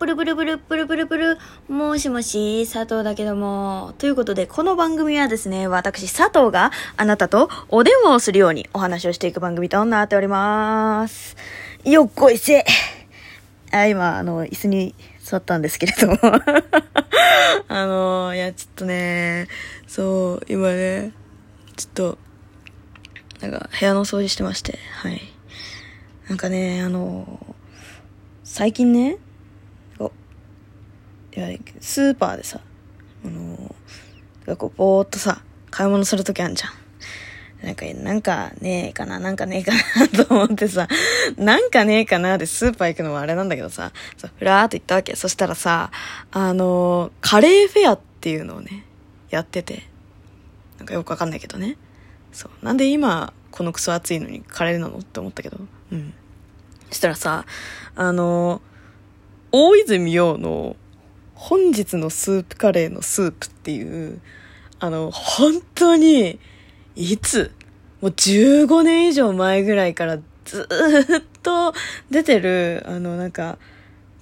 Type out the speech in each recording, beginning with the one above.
ブルブルブルブルブルブル、もしもし、佐藤だけども。ということで、この番組はですね、私、佐藤があなたとお電話をするようにお話をしていく番組となっております。よっこいせ。あ、今、あの、椅子に座ったんですけれども。あの、いや、ちょっとね、そう、今ね、ちょっと、なんか、部屋の掃除してまして、はい。なんかね、あの、最近ね、いや、スーパーでさ、あの、なんかこう、ぼーっとさ、買い物するときあんじゃん。なんか、なんかねえかな、なんかねえかなと思ってさ、なんかねえかなでスーパー行くのもあれなんだけどさ、そうふらーっと行ったわけ。そしたらさ、あの、カレーフェアっていうのをね、やってて、なんかよくわかんないけどね。そう。なんで今、このクソ暑いのにカレーなのって思ったけど。うん。そしたらさ、あの、大泉洋の本日のスープカレーのスープっていう、あの、本当に、いつもう15年以上前ぐらいからずっと出てる、あの、なんか、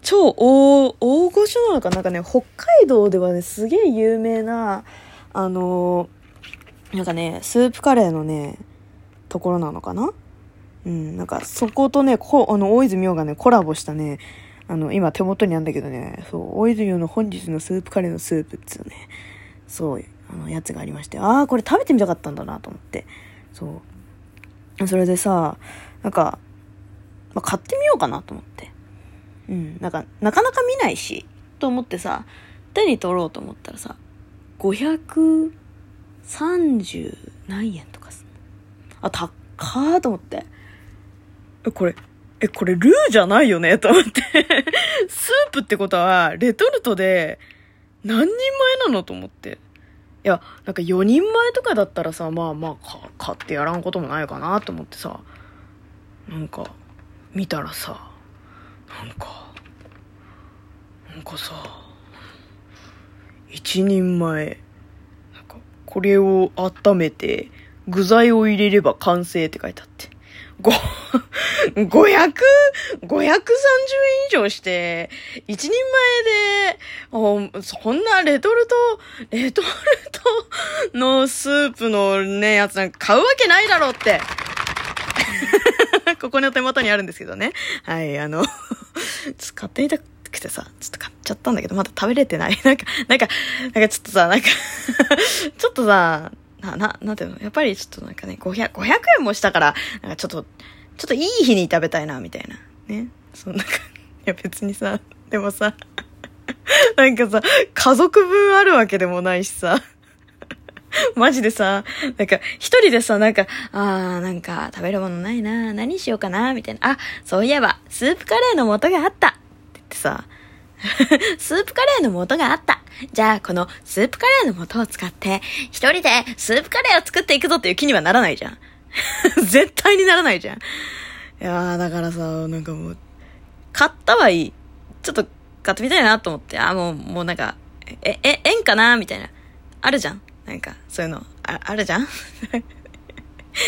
超大、大御所なのかなんかね、北海道ではね、すげえ有名な、あの、なんかね、スープカレーのね、ところなのかな？うん、なんかそことね、こあの、大泉洋がね、コラボしたね、あの、今手元にあるんだけどね、そう、大泉洋の本日のスープカレーのスープっつうね、そう、あの、やつがありまして、ああ、これ食べてみたかったんだなと思って、そう。それでさ、なんか、まあ、買ってみようかなと思って。うん、なんか、なかなか見ないし、と思ってさ、手に取ろうと思ったらさ、530何円とかすんのあ、高ーと思って。これ、え、これルーじゃないよね？と思って。スープってことは、レトルトで何人前なの？と思って。いや、なんか4人前とかだったらさ、まあまあ、買ってやらんこともないかなと思ってさ、なんか、見たらさ、なんか、なんかさ、一人前、なんか、これを温めて、具材を入れれば完成って書いてあって。ご、500、530円以上して、一人前で、そんなレトルト、レトルトのスープのね、やつなんか買うわけないだろうって。ここの手元にあるんですけどね。はい、あの、ちょっと買ってみたくてさ、ちょっと買っちゃったんだけど、まだ食べれてない。なんか、なんか、なんかちょっとさ、なんかちょっとさ、な、な、なんていうの？やっぱりちょっとなんかね、500、500円もしたから、なんかちょっと、ちょっといい日に食べたいな、みたいな。ね。そんなか、いや別にさ、でもさ、なんかさ、家族分あるわけでもないしさ、マジでさ、なんか、一人でさ、なんか、あー、なんか、食べるものないな、何しようかな、みたいな。あ、そういえば、スープカレーの素があったって言ってさ、スープカレーの素があった。じゃあ、このスープカレーの素を使って、一人でスープカレーを作っていくぞっていう気にはならないじゃん。絶対にならないじゃん。いやー、だからさ、なんかもう、買ったはいい。ちょっと買ってみたいなと思って、あ、もう、もうなんか、え、え、円かなみたいな。あるじゃん。なんか、そういうの、あ、あるじゃん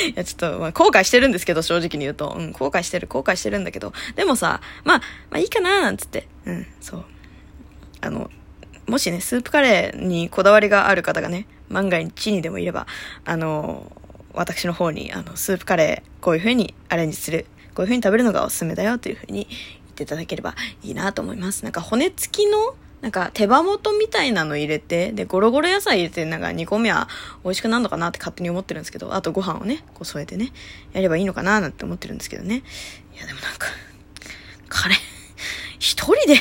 いや、ちょっと、まあ、後悔してるんですけど、正直に言うと。うん、後悔してる、後悔してるんだけど。でもさ、まあ、まあいいかななんつって。うん、そう。あの、もしね、スープカレーにこだわりがある方がね、万が一にでもいれば、あの、私の方に、あの、スープカレー、こういう風にアレンジする、こういう風に食べるのがおすすめだよという風に言っていただければいいなと思います。なんか骨付きの、なんか手羽元みたいなの入れて、で、ゴロゴロ野菜入れて、なんか煮込みは美味しくなるのかなって勝手に思ってるんですけど、あとご飯をね、こう添えてね、やればいいのかななんて思ってるんですけどね。いや、でもなんか、カレー、一人で、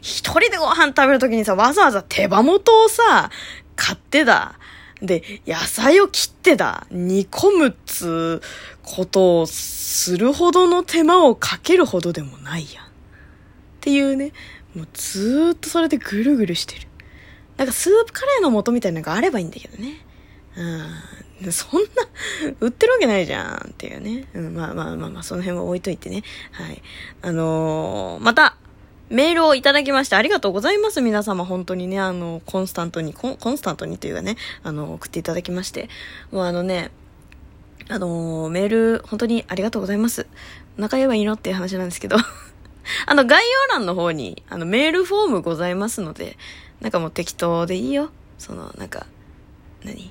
一人でご飯食べるときにさ、わざわざ手羽元をさ、買ってだ。で、野菜を切ってだ。煮込むっつことをするほどの手間をかけるほどでもないやん。っていうね、もうずーっとそれでぐるぐるしてる。なんかスープカレーの素みたいなのがあればいいんだけどね。うん。そんな、売ってるわけないじゃんっていうね。うん、まあまあまあまあ、その辺は置いといてね。はい。あのーまた、メールをいただきましてありがとうございます。皆様本当にね、あの、コンスタントに、コンコンスタントにというかね、あの、送っていただきまして。もうあのね、あのメール、本当にありがとうございます。お腹言えばいいのっていう話なんですけど。あの、概要欄の方に、あの、メールフォームございますので、なんかもう適当でいいよ。その、なんか、何？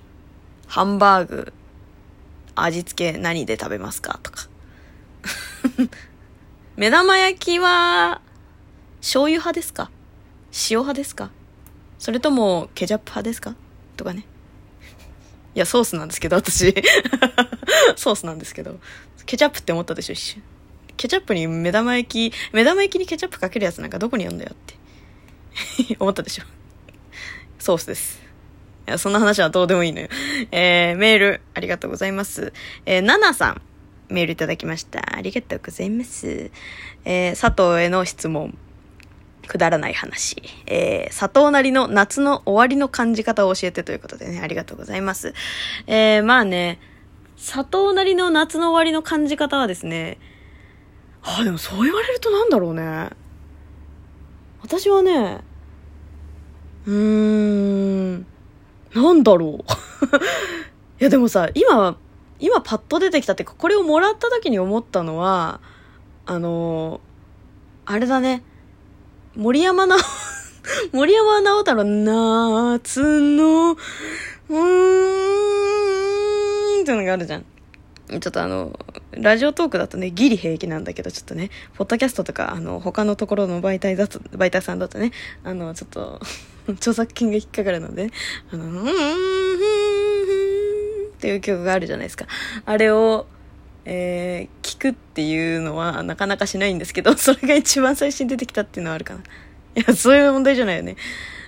ハンバーグ、味付け何で食べますか？とか。目玉焼きは、醤油派ですか？塩派ですか？それとも、ケチャップ派ですか？とかね。いや、ソースなんですけど、私。ソースなんですけど。ケチャップって思ったでしょ、一瞬。ケチャップに目玉焼き、目玉焼きにケチャップかけるやつなんかどこにあんだよって 思ったでしょ。ソースです。いや、そんな話はどうでもいいのよ。えー、メール、ありがとうございます。えー、ナナさん、メールいただきました。ありがとうございます。えー、佐藤への質問。くだらない話。えー、佐藤なりの夏の終わりの感じ方を教えてということでね、ありがとうございます。えー、まあね、佐藤なりの夏の終わりの感じ方はですね、ああ、でもそう言われるとなんだろうね。私はね、うーん、なんだろう。いやでもさ、今、今パッと出てきたってこれをもらった時に思ったのは、あのあれだね。森山直、森山直太郎、夏の、うーんっていうのがあるじゃん。ちょっとあの、ラジオトークだとね、ギリ平気なんだけど、ちょっとね、ポッドキャストとか、あの、他のところの媒体だと、媒体さんだとね、あの、ちょっと 著作権が引っかかるので、あの、うん、っていう曲があるじゃないですか。あれを、えー、聞くっていうのはなかなかしないんですけど、それが一番最初に出てきたっていうのはあるかな。いや、そういう問題じゃないよね。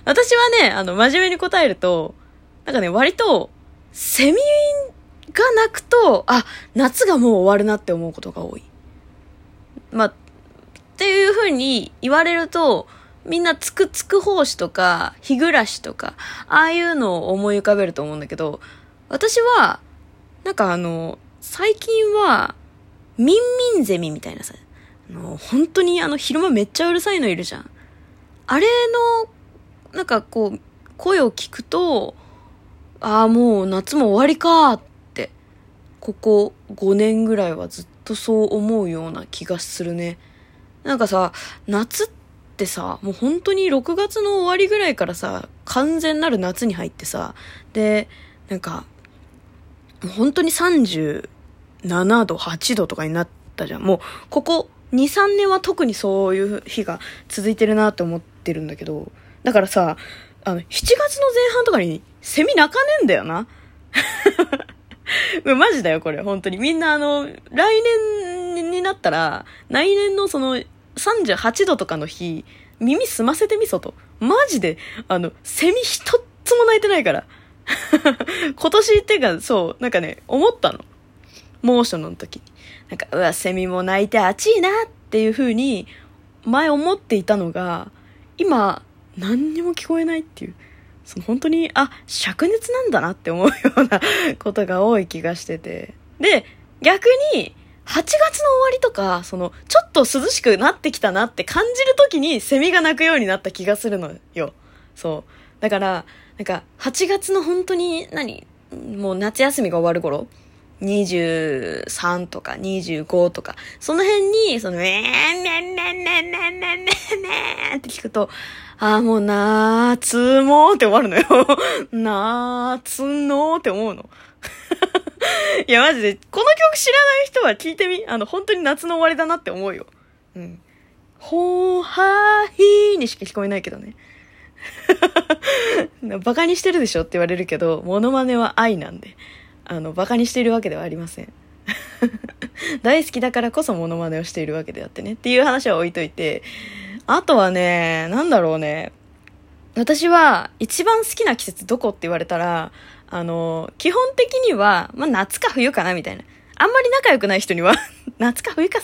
私はね、あの、真面目に答えると、なんかね、割と、セミが鳴くと、あ、夏がもう終わるなって思うことが多い。まあ、っていう風に言われると、みんなつくつく胞子とか、日暮らしとか、ああいうのを思い浮かべると思うんだけど、私は、なんかあの、最近は、ミンミンゼミみたいなさ、あの、本当にあの、昼間めっちゃうるさいのいるじゃん。あれの、なんかこう、声を聞くと、ああ、もう夏も終わりかって、ここ5年ぐらいはずっとそう思うような気がするね。なんかさ、夏ってさ、もう本当に6月の終わりぐらいからさ、完全なる夏に入ってさ、で、なんか、本当に30、7度、8度とかになったじゃん。もう、ここ2、3年は特にそういう日が続いてるなって思ってるんだけど、だからさ、あの、7月の前半とかにセミ鳴かねえんだよな。マジだよ、これ、本当に。みんな、あの、来年になったら、来年のその、38度とかの日、耳澄ませてみそと。マジで、あの、セミ一つも鳴いてないから。今年っていうか、そう、なんかね、思ったの。猛暑の時に。なんか、うわ、セミも鳴いて暑いなっていう風に、前思っていたのが、今、何にも聞こえないっていう。その本当に、あ、灼熱なんだなって思うような ことが多い気がしてて。で、逆に、8月の終わりとか、その、ちょっと涼しくなってきたなって感じる時にセミが鳴くようになった気がするのよ。そう。だから、なんか、8月の本当に何、もう夏休みが終わる頃23とか25とか、その辺に、その、えー、ねんねんねんねんねんねんねんって聞くと、ああ、もう夏もーって終わるのよ。夏のーって思うの。いや、マジで、この曲知らない人は聞いてみ。あの、本当に夏の終わりだなって思うよ。うん。ほーはーーにしか聞こえないけどね。バカにしてるでしょって言われるけど、モノマネは愛なんで。あの、馬鹿にしているわけではありません。大好きだからこそモノマネをしているわけであってね。っていう話は置いといて、あとはね、なんだろうね。私は一番好きな季節どこって言われたら、あの、基本的には、まあ、夏か冬かなみたいな。あんまり仲良くない人には 夏か冬か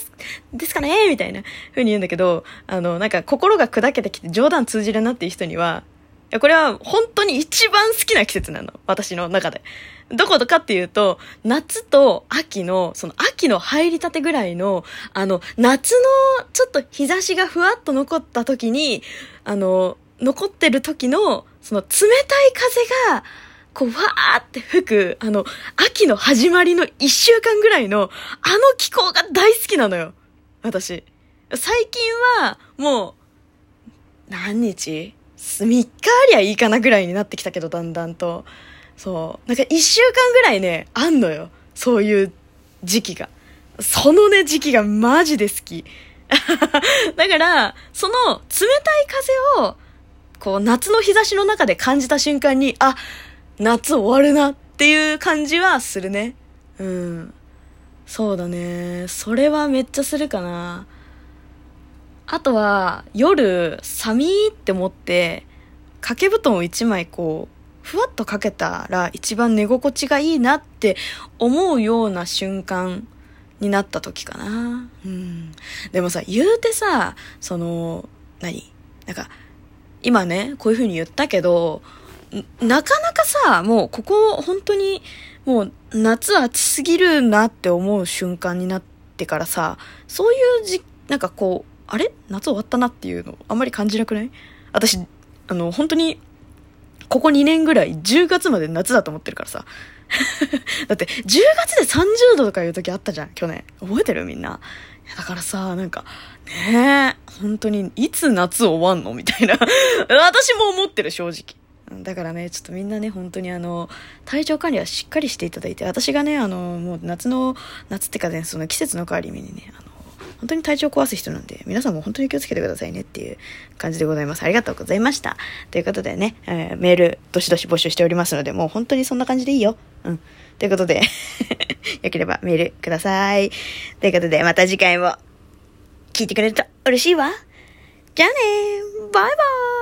ですかねみたいな風に言うんだけど、あの、なんか心が砕けてきて冗談通じるなっていう人には、いや、これは本当に一番好きな季節なの。私の中で。どことかっていうと、夏と秋の、その秋の入りたてぐらいの、あの、夏のちょっと日差しがふわっと残った時に、あの、残ってる時の、その冷たい風が、こう、わーって吹く、あの、秋の始まりの一週間ぐらいの、あの気候が大好きなのよ。私。最近は、もう、何日 ?3 日ありゃいいかなぐらいになってきたけど、だんだんと。そう。なんか1週間ぐらいね、あんのよ。そういう時期が。そのね、時期がマジで好き。だから、その冷たい風を、こう、夏の日差しの中で感じた瞬間に、あ、夏終わるなっていう感じはするね。うん。そうだね。それはめっちゃするかな。あとは、夜、寒いって思って、掛け布団を一枚こう、ふわっとかけたら一番寝心地がいいなって思うような瞬間になった時かな。うん。でもさ、言うてさ、その、何？なんか、今ね、こういう風に言ったけど、なかなかさ、もうここ本当に、もう夏暑すぎるなって思う瞬間になってからさ、そういうじ、なんかこう、あれ？夏終わったなっていうのあんまり感じなくない？私、あの、本当に、ここ2年ぐらい10月まで夏だと思ってるからさ。だって、10月で30度とかいう時あったじゃん、去年。覚えてるみんな？いやだからさ、なんか、ねえ、本当に、いつ夏終わんの？みたいな。私も思ってる、正直。だからね、ちょっとみんなね、本当にあの、体調管理はしっかりしていただいて、私がね、あの、もう夏の、夏ってかね、その季節の変わり目にね、あの、本当に体調壊す人なんで、皆さんも本当に気をつけてくださいねっていう感じでございます。ありがとうございました。ということでね、えーメール、どしどし募集しておりますので、もう本当にそんな感じでいいよ。うん。ということで、よければメールください。ということで、また次回も聞いてくれると嬉しいわ。じゃあねバイバーイ